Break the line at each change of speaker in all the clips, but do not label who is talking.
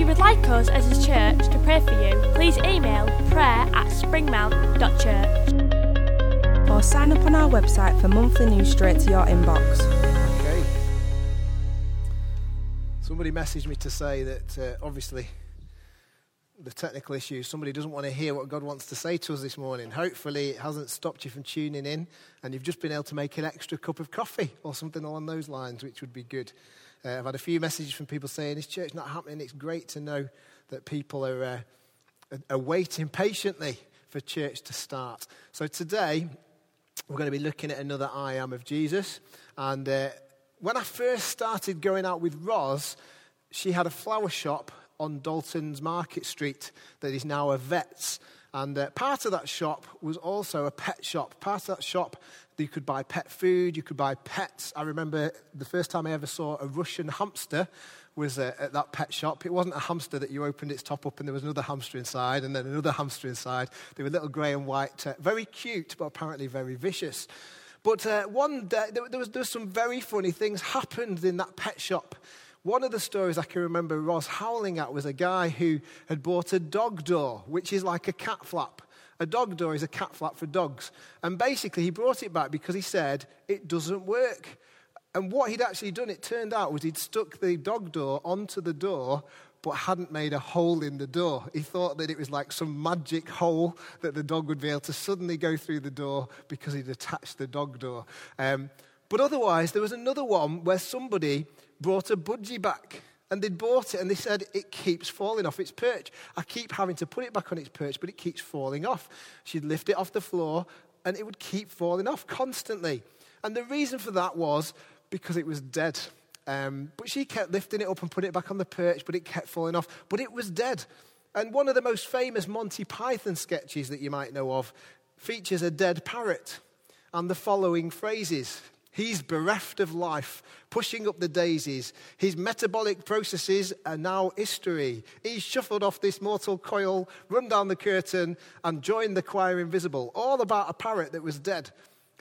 If you would like us as a church to pray for you, please email prayer at springmount.church.
or sign up on our website for monthly news straight to your inbox.
Okay. Somebody messaged me to say that uh, obviously the technical issues, somebody doesn't want to hear what God wants to say to us this morning. Hopefully, it hasn't stopped you from tuning in and you've just been able to make an extra cup of coffee or something along those lines, which would be good. Uh, I've had a few messages from people saying, Is church not happening? It's great to know that people are, uh, are waiting patiently for church to start. So today, we're going to be looking at another I am of Jesus. And uh, when I first started going out with Roz, she had a flower shop on Dalton's Market Street that is now a vet's. And uh, part of that shop was also a pet shop. Part of that shop, you could buy pet food, you could buy pets. I remember the first time I ever saw a Russian hamster was uh, at that pet shop. It wasn't a hamster that you opened its top up and there was another hamster inside and then another hamster inside. They were little grey and white, uh, very cute, but apparently very vicious. But uh, one day, there, was, there was some very funny things happened in that pet shop. One of the stories I can remember Ros howling at was a guy who had bought a dog door, which is like a cat flap. A dog door is a cat flap for dogs. And basically, he brought it back because he said it doesn't work. And what he'd actually done, it turned out, was he'd stuck the dog door onto the door, but hadn't made a hole in the door. He thought that it was like some magic hole that the dog would be able to suddenly go through the door because he'd attached the dog door. Um, but otherwise, there was another one where somebody brought a budgie back. And they'd bought it and they said, it keeps falling off its perch. I keep having to put it back on its perch, but it keeps falling off. She'd lift it off the floor and it would keep falling off constantly. And the reason for that was because it was dead. Um, but she kept lifting it up and putting it back on the perch, but it kept falling off. But it was dead. And one of the most famous Monty Python sketches that you might know of features a dead parrot and the following phrases. He's bereft of life, pushing up the daisies. His metabolic processes are now history. He's shuffled off this mortal coil, run down the curtain, and joined the choir invisible. All about a parrot that was dead.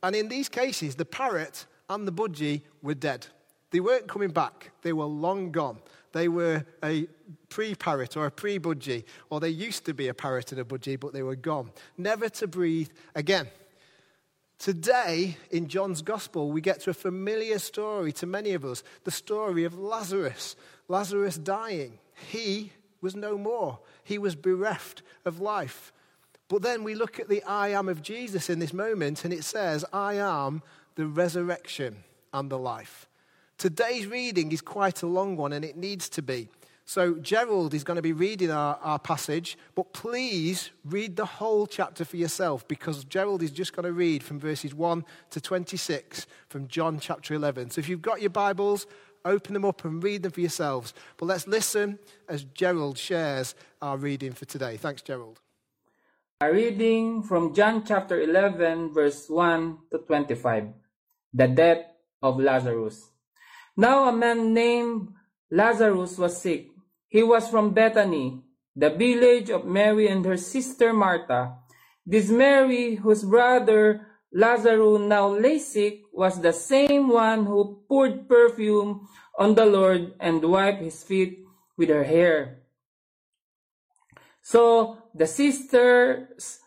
And in these cases, the parrot and the budgie were dead. They weren't coming back, they were long gone. They were a pre parrot or a pre budgie, or they used to be a parrot and a budgie, but they were gone, never to breathe again. Today, in John's Gospel, we get to a familiar story to many of us the story of Lazarus. Lazarus dying. He was no more, he was bereft of life. But then we look at the I am of Jesus in this moment, and it says, I am the resurrection and the life. Today's reading is quite a long one, and it needs to be. So, Gerald is going to be reading our, our passage, but please read the whole chapter for yourself because Gerald is just going to read from verses 1 to 26 from John chapter 11. So, if you've got your Bibles, open them up and read them for yourselves. But let's listen as Gerald shares our reading for today. Thanks, Gerald.
A reading from John chapter 11, verse 1 to 25. The death of Lazarus. Now a man named Lazarus was sick. He was from Bethany, the village of Mary and her sister Martha. This Mary, whose brother Lazarus now lay sick, was the same one who poured perfume on the Lord and wiped his feet with her hair. So the sisters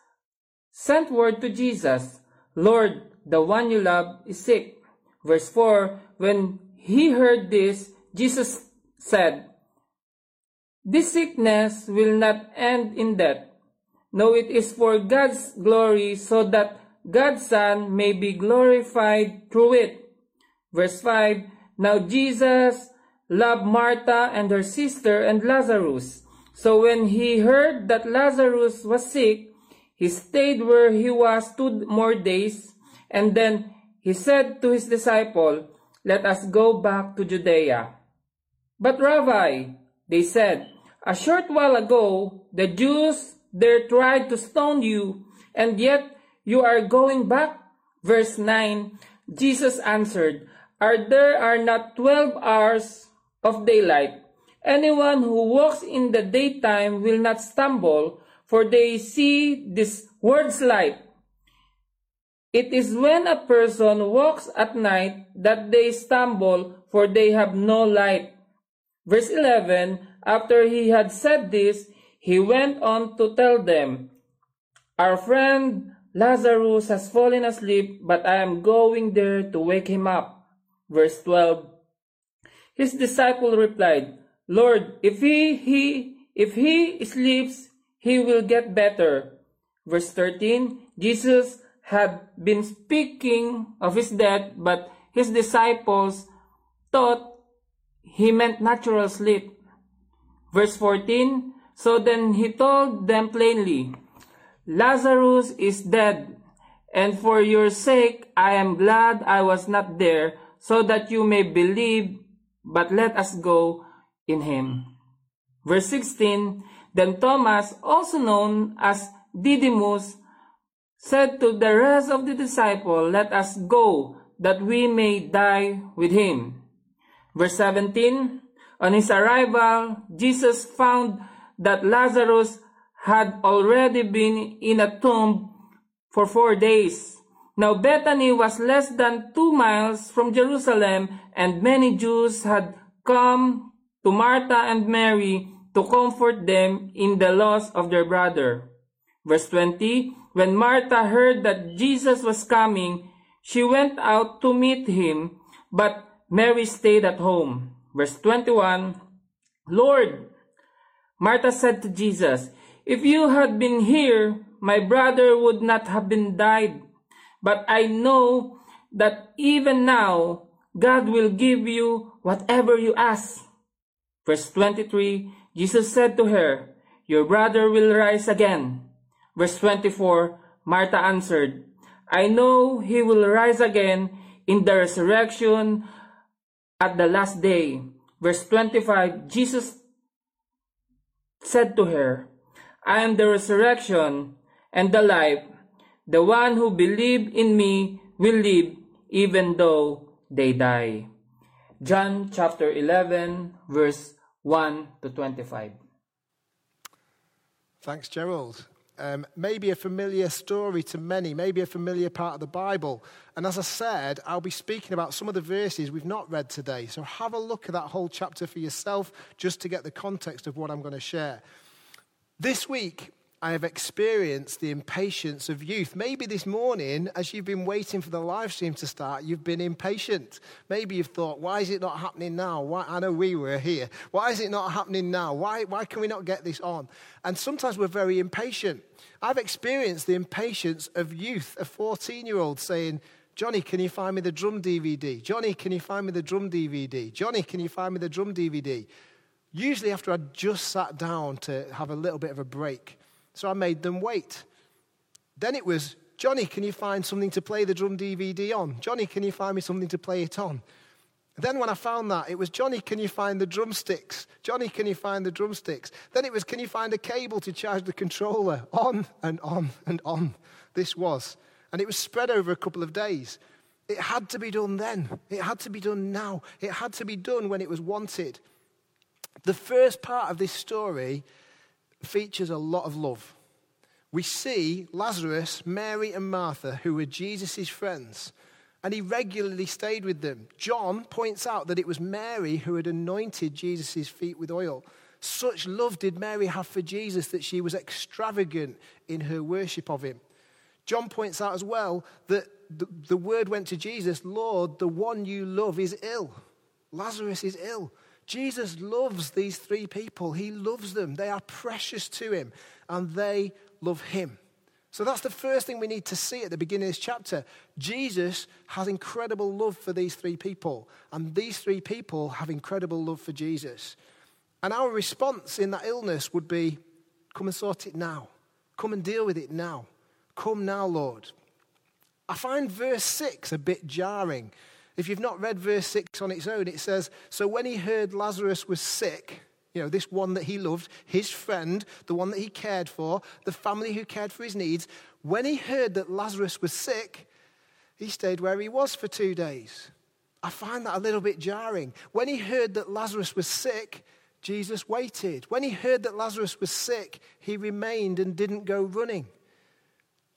sent word to Jesus, Lord, the one you love is sick. Verse 4 When he heard this, Jesus said, This sickness will not end in death. No, it is for God's glory, so that God's Son may be glorified through it. Verse 5 Now Jesus loved Martha and her sister and Lazarus. So when he heard that Lazarus was sick, he stayed where he was two more days, and then he said to his disciple, Let us go back to Judea. But Rabbi, they said, a short while ago, the Jews there tried to stone you, and yet you are going back? Verse 9 Jesus answered, Are there are not twelve hours of daylight? Anyone who walks in the daytime will not stumble, for they see this world's light. It is when a person walks at night that they stumble, for they have no light. Verse 11 After he had said this, he went on to tell them, Our friend Lazarus has fallen asleep, but I am going there to wake him up. Verse 12 His disciple replied, Lord, if he, he, if he sleeps, he will get better. Verse 13, Jesus had been speaking of his death, but his disciples thought he meant natural sleep. Verse 14, so then he told them plainly, Lazarus is dead, and for your sake I am glad I was not there, so that you may believe, but let us go in him. Verse 16, then Thomas, also known as Didymus, said to the rest of the disciples, Let us go, that we may die with him. Verse 17, on his arrival, Jesus found that Lazarus had already been in a tomb for four days. Now Bethany was less than two miles from Jerusalem, and many Jews had come to Martha and Mary to comfort them in the loss of their brother. Verse 20, when Martha heard that Jesus was coming, she went out to meet him, but Mary stayed at home. Verse 21, Lord, Martha said to Jesus, if you had been here, my brother would not have been died. But I know that even now, God will give you whatever you ask. Verse 23, Jesus said to her, Your brother will rise again. Verse 24, Martha answered, I know he will rise again in the resurrection at the last day. Verse 25, Jesus said to her, I am the resurrection and the life. The one who believes in me will live even though they die. John chapter 11 verse 1 to 25.
Thanks, Gerald. Um, maybe a familiar story to many, maybe a familiar part of the Bible. And as I said, I'll be speaking about some of the verses we've not read today. So have a look at that whole chapter for yourself just to get the context of what I'm going to share. This week, I have experienced the impatience of youth. Maybe this morning, as you've been waiting for the live stream to start, you've been impatient. Maybe you've thought, why is it not happening now? Why, I know we were here. Why is it not happening now? Why, why can we not get this on? And sometimes we're very impatient. I've experienced the impatience of youth, a 14 year old saying, Johnny, can you find me the drum DVD? Johnny, can you find me the drum DVD? Johnny, can you find me the drum DVD? Usually after I'd just sat down to have a little bit of a break. So I made them wait. Then it was, Johnny, can you find something to play the drum DVD on? Johnny, can you find me something to play it on? Then, when I found that, it was Johnny, can you find the drumsticks? Johnny, can you find the drumsticks? Then it was, can you find a cable to charge the controller? On and on and on. This was. And it was spread over a couple of days. It had to be done then. It had to be done now. It had to be done when it was wanted. The first part of this story features a lot of love. We see Lazarus, Mary, and Martha, who were Jesus' friends, and he regularly stayed with them. John points out that it was Mary who had anointed Jesus' feet with oil. Such love did Mary have for Jesus that she was extravagant in her worship of him. John points out as well that the, the word went to Jesus Lord, the one you love is ill. Lazarus is ill. Jesus loves these three people. He loves them. They are precious to him, and they love him. So that's the first thing we need to see at the beginning of this chapter. Jesus has incredible love for these three people, and these three people have incredible love for Jesus. And our response in that illness would be come and sort it now. Come and deal with it now. Come now, Lord. I find verse 6 a bit jarring if you've not read verse 6 on its own, it says, So when he heard Lazarus was sick, You know, this one that he loved, his friend, the one that he cared for, the family who cared for his needs. When he heard that Lazarus was sick, he stayed where he was for two days. I find that a little bit jarring. When he heard that Lazarus was sick, Jesus waited. When he heard that Lazarus was sick, he remained and didn't go running.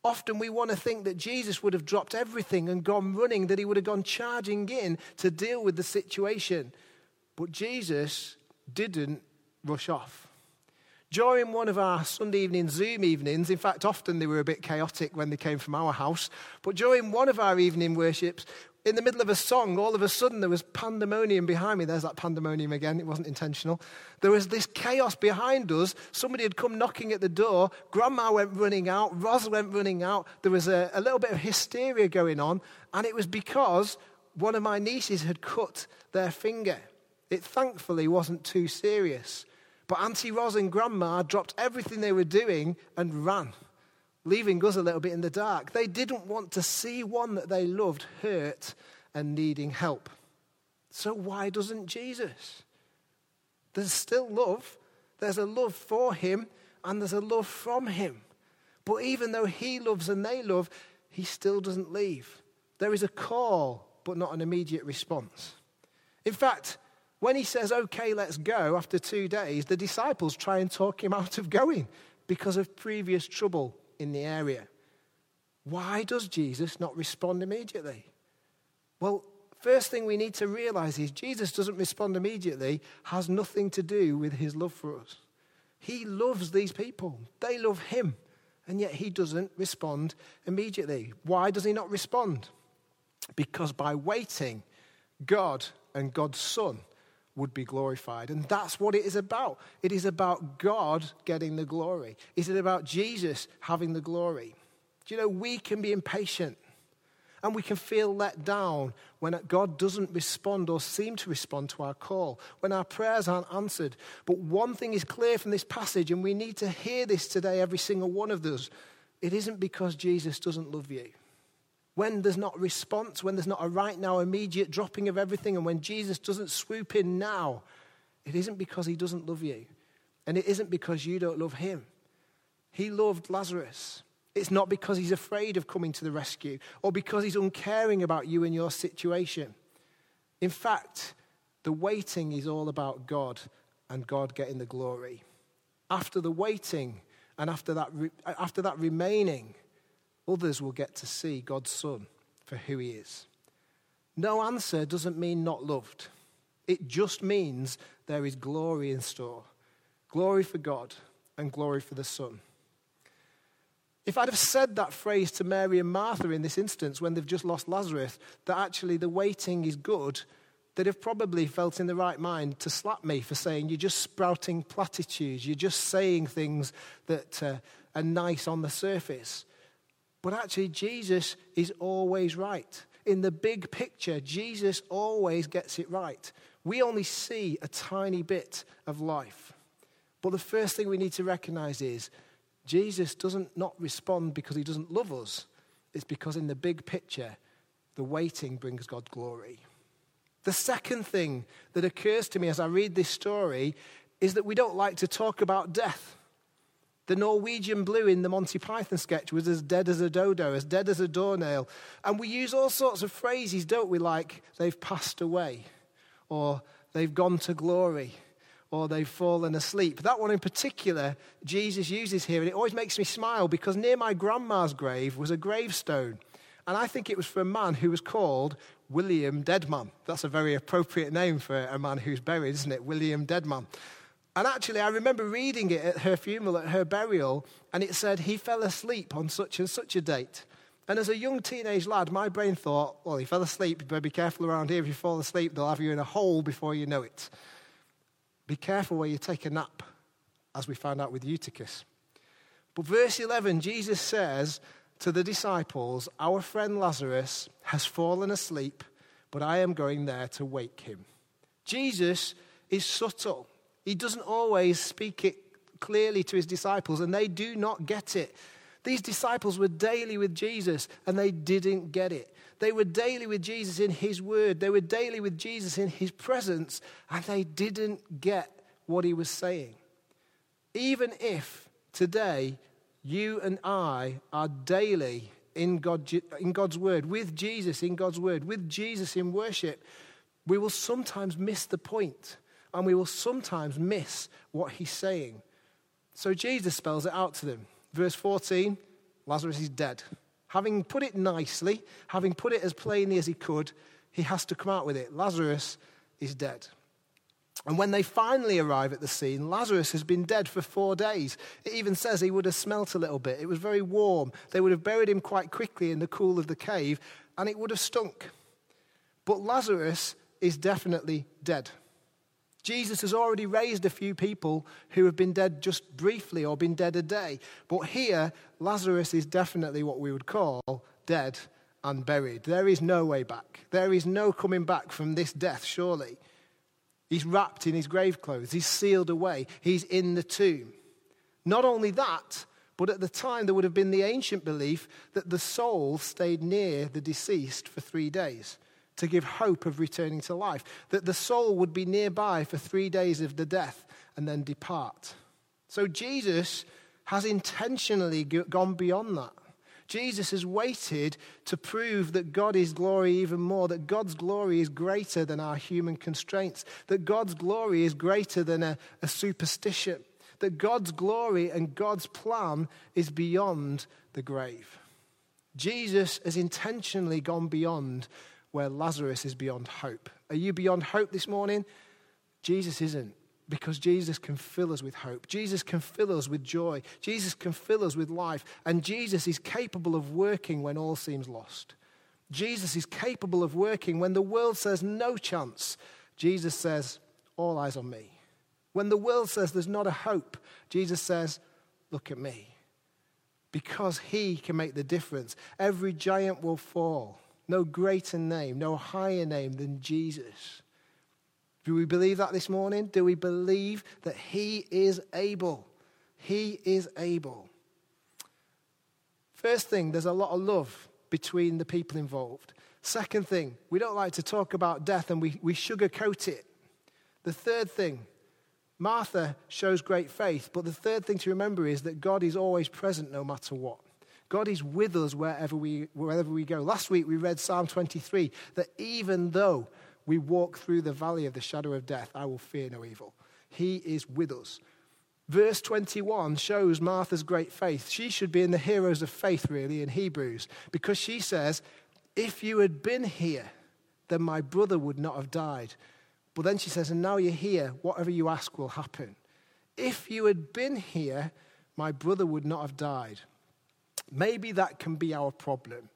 Often we want to think that Jesus would have dropped everything and gone running, that he would have gone charging in to deal with the situation. But Jesus didn't rush off. During one of our Sunday evening Zoom evenings, in fact, often they were a bit chaotic when they came from our house, but during one of our evening worships, in the middle of a song, all of a sudden there was pandemonium behind me. There's that pandemonium again. It wasn't intentional. There was this chaos behind us. Somebody had come knocking at the door. Grandma went running out. Ros went running out. There was a, a little bit of hysteria going on. And it was because one of my nieces had cut their finger. It thankfully wasn't too serious. But Auntie Ros and Grandma dropped everything they were doing and ran leaving us a little bit in the dark. They didn't want to see one that they loved hurt and needing help. So, why doesn't Jesus? There's still love. There's a love for him and there's a love from him. But even though he loves and they love, he still doesn't leave. There is a call, but not an immediate response. In fact, when he says, okay, let's go, after two days, the disciples try and talk him out of going because of previous trouble in the area. Why does Jesus not respond immediately? Well, first thing we need to realize is Jesus doesn't respond immediately, has nothing to do with his love for us. He loves these people, they love him, and yet he doesn't respond immediately. Why does he not respond? Because by waiting, God and God's Son would be glorified. And that's what it is about. It is about God getting the glory. Is it about Jesus having the glory? Do you know, we can be impatient and we can feel let down when God doesn't respond or seem to respond to our call, when our prayers aren't answered. But one thing is clear from this passage, and we need to hear this today, every single one of us. It isn't because Jesus doesn't love you when there's not response, when there's not a right now immediate dropping of everything, and when Jesus doesn't swoop in now, it isn't because he doesn't love you. And it isn't because you don't love him. He loved Lazarus. It's not because he's afraid of coming to the rescue or because he's uncaring about you and your situation. In fact, the waiting is all about God and God getting the glory. After the waiting and after that, after that remaining, others will get to see God's Son for who he is. No answer doesn't mean not loved, it just means there is glory in store glory for God and glory for the Son. If I'd have said that phrase to Mary and Martha in this instance when they've just lost Lazarus, that actually the waiting is good, they'd have probably felt in the right mind to slap me for saying, You're just sprouting platitudes, you're just saying things that uh, are nice on the surface. But actually, Jesus is always right. In the big picture, Jesus always gets it right. We only see a tiny bit of life. But the first thing we need to recognize is Jesus doesn't not respond because he doesn't love us. It's because in the big picture, the waiting brings God glory. The second thing that occurs to me as I read this story is that we don't like to talk about death. The Norwegian blue in the Monty Python sketch was as dead as a dodo, as dead as a doornail. And we use all sorts of phrases, don't we, like they've passed away, or they've gone to glory, or they've fallen asleep. That one in particular, Jesus uses here, and it always makes me smile because near my grandma's grave was a gravestone. And I think it was for a man who was called William Deadman. That's a very appropriate name for a man who's buried, isn't it? William Deadman. And actually, I remember reading it at her funeral, at her burial, and it said he fell asleep on such and such a date. And as a young teenage lad, my brain thought, well, he fell asleep. You better be careful around here. If you fall asleep, they'll have you in a hole before you know it. Be careful where you take a nap, as we found out with Eutychus. But verse 11, Jesus says to the disciples, Our friend Lazarus has fallen asleep, but I am going there to wake him. Jesus is subtle. He doesn't always speak it clearly to his disciples, and they do not get it. These disciples were daily with Jesus, and they didn't get it. They were daily with Jesus in his word, they were daily with Jesus in his presence, and they didn't get what he was saying. Even if today you and I are daily in, God, in God's Word, with Jesus in God's Word, with Jesus in worship, we will sometimes miss the point and we will sometimes miss what he's saying. So Jesus spells it out to them. Verse 14 Lazarus is dead. Having put it nicely, having put it as plainly as he could, he has to come out with it. Lazarus is dead. And when they finally arrive at the scene, Lazarus has been dead for four days. It even says he would have smelt a little bit. It was very warm. They would have buried him quite quickly in the cool of the cave, and it would have stunk. But Lazarus is definitely dead. Jesus has already raised a few people who have been dead just briefly or been dead a day. But here, Lazarus is definitely what we would call dead and buried. There is no way back. There is no coming back from this death, surely. He's wrapped in his grave clothes, he's sealed away, he's in the tomb. Not only that, but at the time there would have been the ancient belief that the soul stayed near the deceased for three days to give hope of returning to life, that the soul would be nearby for three days of the death and then depart. So Jesus has intentionally gone beyond that. Jesus has waited to prove that God is glory even more, that God's glory is greater than our human constraints, that God's glory is greater than a, a superstition, that God's glory and God's plan is beyond the grave. Jesus has intentionally gone beyond where Lazarus is beyond hope. Are you beyond hope this morning? Jesus isn't, because Jesus can fill us with hope. Jesus can fill us with joy. Jesus can fill us with life. And Jesus is capable of working when all seems lost. Jesus is capable of working when the world says no chance. Jesus says, All eyes on me. When the world says there's not a hope, Jesus says, Look at me. Because he can make the difference. Every giant will fall no greater name, no higher name than Jesus. Do we believe that this morning? Do we believe that He is able? He is able. First thing, there's a lot of love between the people involved. Second thing, we don't like to talk about death and we, we sugarcoat it. The third thing, Martha shows great faith, but the third thing to remember is that God is always present no matter what. God is with us wherever we, wherever we go. Last week we read Psalm 23 that even though we walk through the valley of the shadow of death, I will fear no evil. He is with us. Verse 21 shows Martha's great faith. She should be in the heroes of faith, really, in Hebrews, because she says, If you had been here, then my brother would not have died. But then she says, And now you're here, whatever you ask will happen. If you had been here, my brother would not have died. Maybe that can be our problem.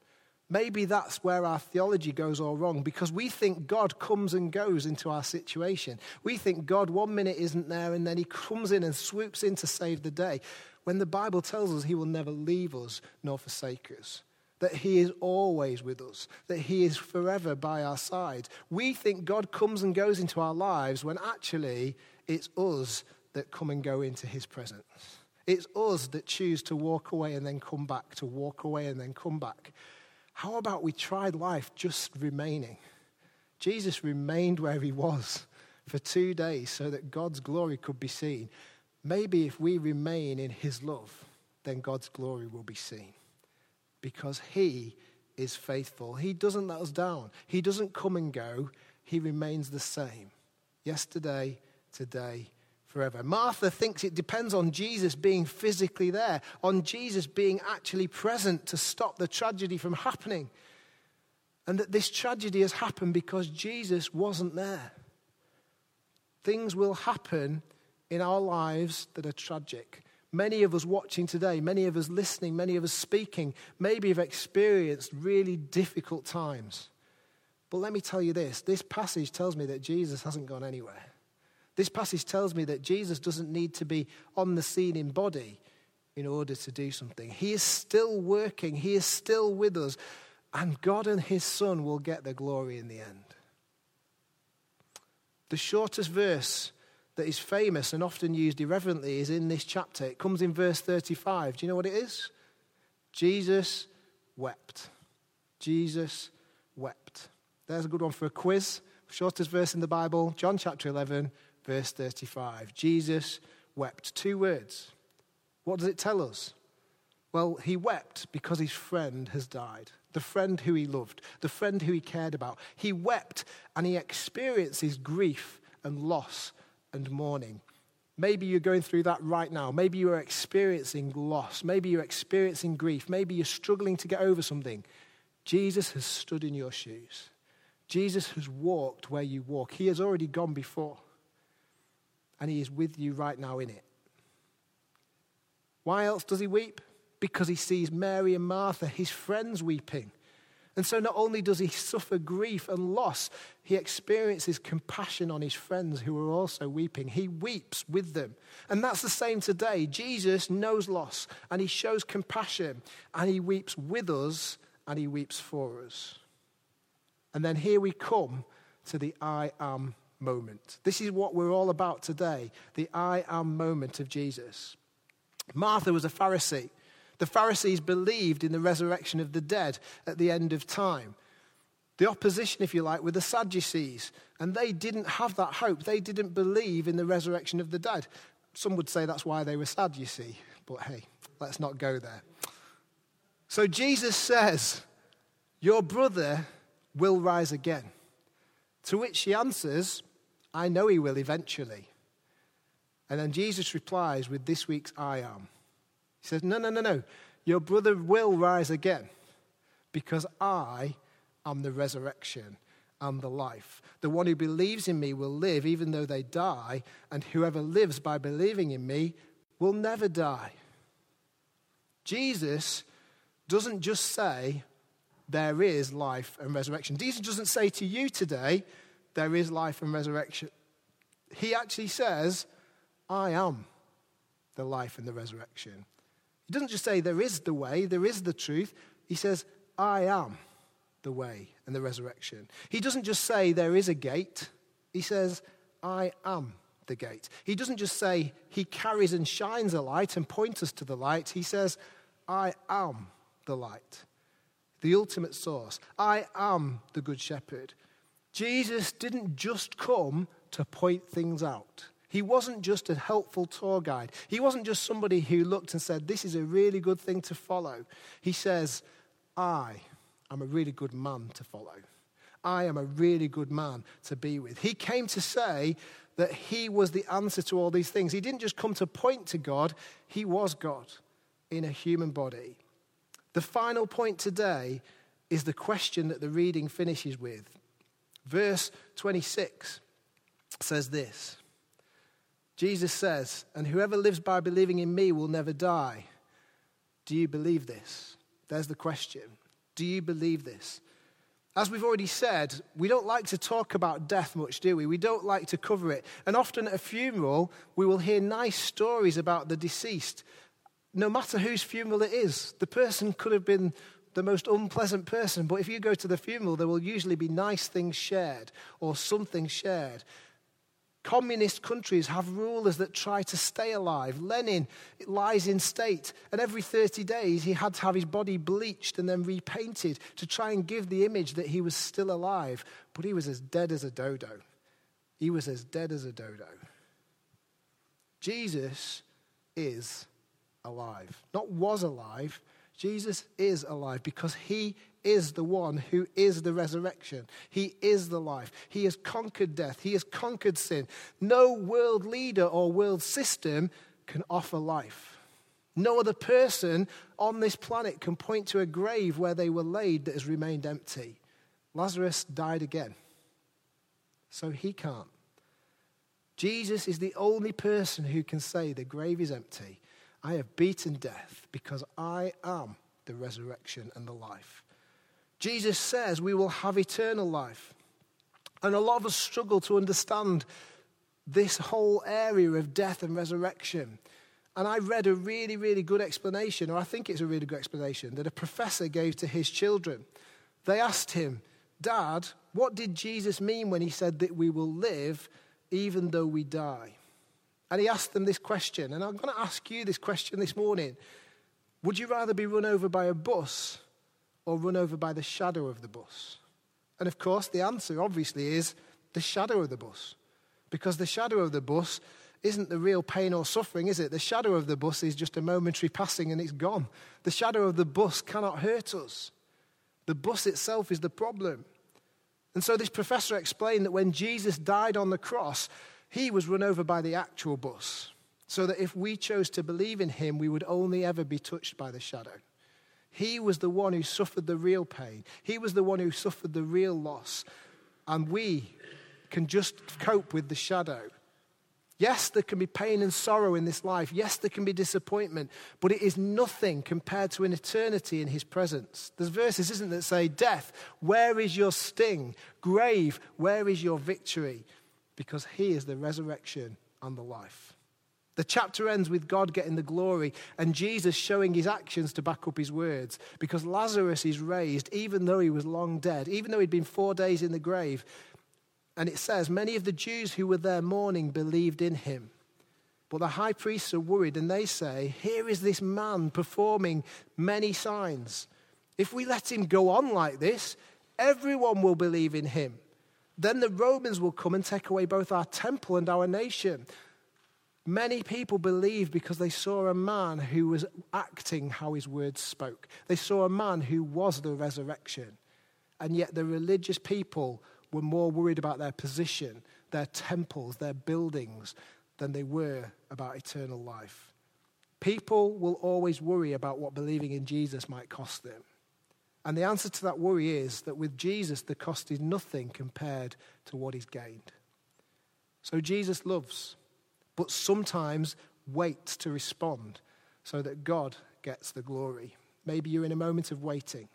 Maybe that's where our theology goes all wrong because we think God comes and goes into our situation. We think God one minute isn't there and then he comes in and swoops in to save the day when the Bible tells us he will never leave us nor forsake us. That he is always with us, that he is forever by our side. We think God comes and goes into our lives when actually it's us that come and go into his presence. It's us that choose to walk away and then come back, to walk away and then come back. How about we tried life just remaining? Jesus remained where he was for two days so that God's glory could be seen. Maybe if we remain in his love, then God's glory will be seen. Because he is faithful. He doesn't let us down. He doesn't come and go. He remains the same. Yesterday, today, forever. Martha thinks it depends on Jesus being physically there, on Jesus being actually present to stop the tragedy from happening. And that this tragedy has happened because Jesus wasn't there. Things will happen in our lives that are tragic. Many of us watching today, many of us listening, many of us speaking, maybe have experienced really difficult times. But let me tell you this this passage tells me that Jesus hasn't gone anywhere. This passage tells me that Jesus doesn't need to be on the scene in body in order to do something. He is still working, He is still with us, and God and His Son will get the glory in the end. The shortest verse that is famous and often used irreverently is in this chapter. It comes in verse 35. Do you know what it is? Jesus wept. Jesus wept. There's a good one for a quiz. Shortest verse in the Bible, John chapter 11, verse 35. Jesus wept. Two words. What does it tell us? Well, he wept because his friend has died. The friend who he loved, the friend who he cared about. He wept and he experiences grief and loss and mourning. Maybe you're going through that right now. Maybe you're experiencing loss. Maybe you're experiencing grief. Maybe you're struggling to get over something. Jesus has stood in your shoes. Jesus has walked where you walk. He has already gone before. And he is with you right now in it. Why else does he weep? Because he sees Mary and Martha, his friends, weeping. And so not only does he suffer grief and loss, he experiences compassion on his friends who are also weeping. He weeps with them. And that's the same today. Jesus knows loss and he shows compassion and he weeps with us and he weeps for us. And then here we come to the I am moment. This is what we're all about today the I am moment of Jesus. Martha was a Pharisee. The Pharisees believed in the resurrection of the dead at the end of time. The opposition, if you like, were the Sadducees, and they didn't have that hope. They didn't believe in the resurrection of the dead. Some would say that's why they were sad, you see. But hey, let's not go there. So Jesus says, Your brother will rise again. To which she answers, I know he will eventually. And then Jesus replies with this week's I am. He says, No, no, no, no. Your brother will rise again because I am the resurrection and the life. The one who believes in me will live even though they die, and whoever lives by believing in me will never die. Jesus doesn't just say, There is life and resurrection. Jesus doesn't say to you today, There is life and resurrection. He actually says, I am the life and the resurrection. He doesn't just say there is the way, there is the truth. He says, I am the way and the resurrection. He doesn't just say there is a gate. He says, I am the gate. He doesn't just say he carries and shines a light and points us to the light. He says, I am the light, the ultimate source. I am the good shepherd. Jesus didn't just come to point things out. He wasn't just a helpful tour guide. He wasn't just somebody who looked and said, This is a really good thing to follow. He says, I am a really good man to follow. I am a really good man to be with. He came to say that he was the answer to all these things. He didn't just come to point to God, he was God in a human body. The final point today is the question that the reading finishes with. Verse 26 says this Jesus says, And whoever lives by believing in me will never die. Do you believe this? There's the question. Do you believe this? As we've already said, we don't like to talk about death much, do we? We don't like to cover it. And often at a funeral, we will hear nice stories about the deceased. No matter whose funeral it is, the person could have been the most unpleasant person, but if you go to the funeral, there will usually be nice things shared or something shared. Communist countries have rulers that try to stay alive. Lenin lies in state, and every 30 days he had to have his body bleached and then repainted to try and give the image that he was still alive. But he was as dead as a dodo. He was as dead as a dodo. Jesus is alive. Not was alive, Jesus is alive because he is the one who is the resurrection. He is the life. He has conquered death. He has conquered sin. No world leader or world system can offer life. No other person on this planet can point to a grave where they were laid that has remained empty. Lazarus died again. So he can't. Jesus is the only person who can say the grave is empty. I have beaten death because I am the resurrection and the life. Jesus says we will have eternal life. And a lot of us struggle to understand this whole area of death and resurrection. And I read a really, really good explanation, or I think it's a really good explanation, that a professor gave to his children. They asked him, Dad, what did Jesus mean when he said that we will live even though we die? And he asked them this question, and I'm going to ask you this question this morning Would you rather be run over by a bus or run over by the shadow of the bus? And of course, the answer obviously is the shadow of the bus. Because the shadow of the bus isn't the real pain or suffering, is it? The shadow of the bus is just a momentary passing and it's gone. The shadow of the bus cannot hurt us. The bus itself is the problem. And so this professor explained that when Jesus died on the cross, he was run over by the actual bus. So that if we chose to believe in him, we would only ever be touched by the shadow. He was the one who suffered the real pain, he was the one who suffered the real loss. And we can just cope with the shadow. Yes, there can be pain and sorrow in this life. Yes, there can be disappointment, but it is nothing compared to an eternity in His presence. There's verses, isn't there, that say, Death, where is your sting? Grave, where is your victory? Because He is the resurrection and the life. The chapter ends with God getting the glory and Jesus showing his actions to back up his words because Lazarus is raised even though he was long dead, even though he'd been four days in the grave. And it says, Many of the Jews who were there mourning believed in him. But the high priests are worried and they say, Here is this man performing many signs. If we let him go on like this, everyone will believe in him. Then the Romans will come and take away both our temple and our nation. Many people believed because they saw a man who was acting how his words spoke. They saw a man who was the resurrection. And yet the religious people were more worried about their position, their temples, their buildings, than they were about eternal life. People will always worry about what believing in Jesus might cost them. And the answer to that worry is that with Jesus, the cost is nothing compared to what he's gained. So Jesus loves, but sometimes waits to respond so that God gets the glory. Maybe you're in a moment of waiting.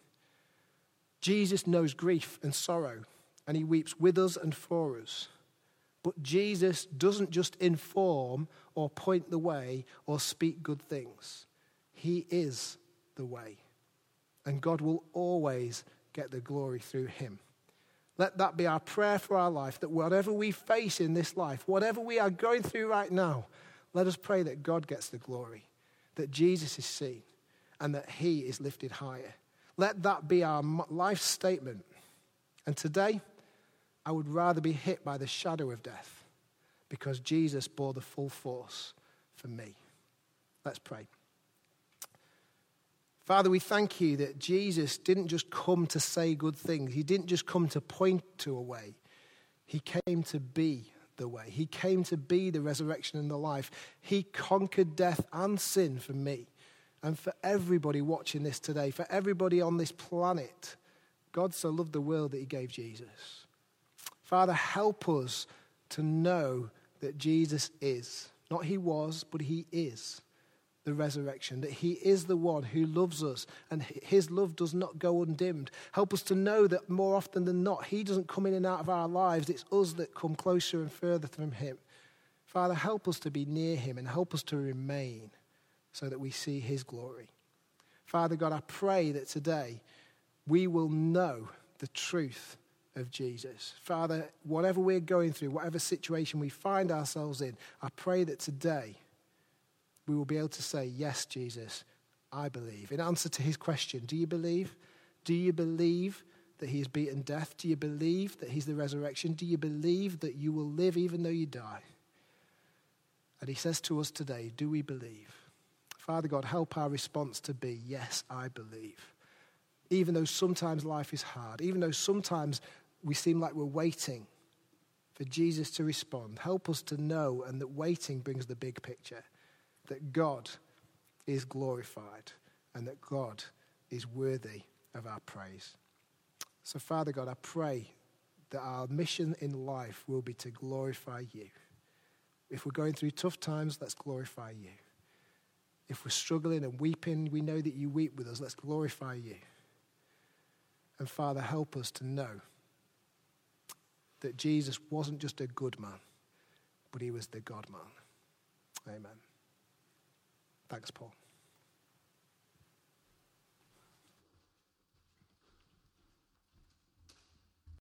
Jesus knows grief and sorrow and he weeps with us and for us. But Jesus doesn't just inform or point the way or speak good things. He is the way. And God will always get the glory through him. Let that be our prayer for our life that whatever we face in this life, whatever we are going through right now, let us pray that God gets the glory, that Jesus is seen, and that he is lifted higher. Let that be our life statement. And today, I would rather be hit by the shadow of death because Jesus bore the full force for me. Let's pray. Father, we thank you that Jesus didn't just come to say good things. He didn't just come to point to a way. He came to be the way. He came to be the resurrection and the life. He conquered death and sin for me and for everybody watching this today, for everybody on this planet. God so loved the world that he gave Jesus. Father, help us to know that Jesus is, not he was, but he is the resurrection, that he is the one who loves us and his love does not go undimmed. Help us to know that more often than not, he doesn't come in and out of our lives, it's us that come closer and further from him. Father, help us to be near him and help us to remain so that we see his glory. Father God, I pray that today we will know the truth of Jesus. Father, whatever we're going through, whatever situation we find ourselves in, I pray that today we will be able to say, Yes, Jesus, I believe. In answer to his question, do you believe? Do you believe that he has beaten death? Do you believe that he's the resurrection? Do you believe that you will live even though you die? And he says to us today, Do we believe? Father God, help our response to be, Yes, I believe. Even though sometimes life is hard, even though sometimes we seem like we're waiting for Jesus to respond. Help us to know, and that waiting brings the big picture that God is glorified and that God is worthy of our praise. So, Father God, I pray that our mission in life will be to glorify you. If we're going through tough times, let's glorify you. If we're struggling and weeping, we know that you weep with us. Let's glorify you. And Father, help us to know that Jesus wasn't just a good man, but he was the God man. Amen. Thanks, Paul.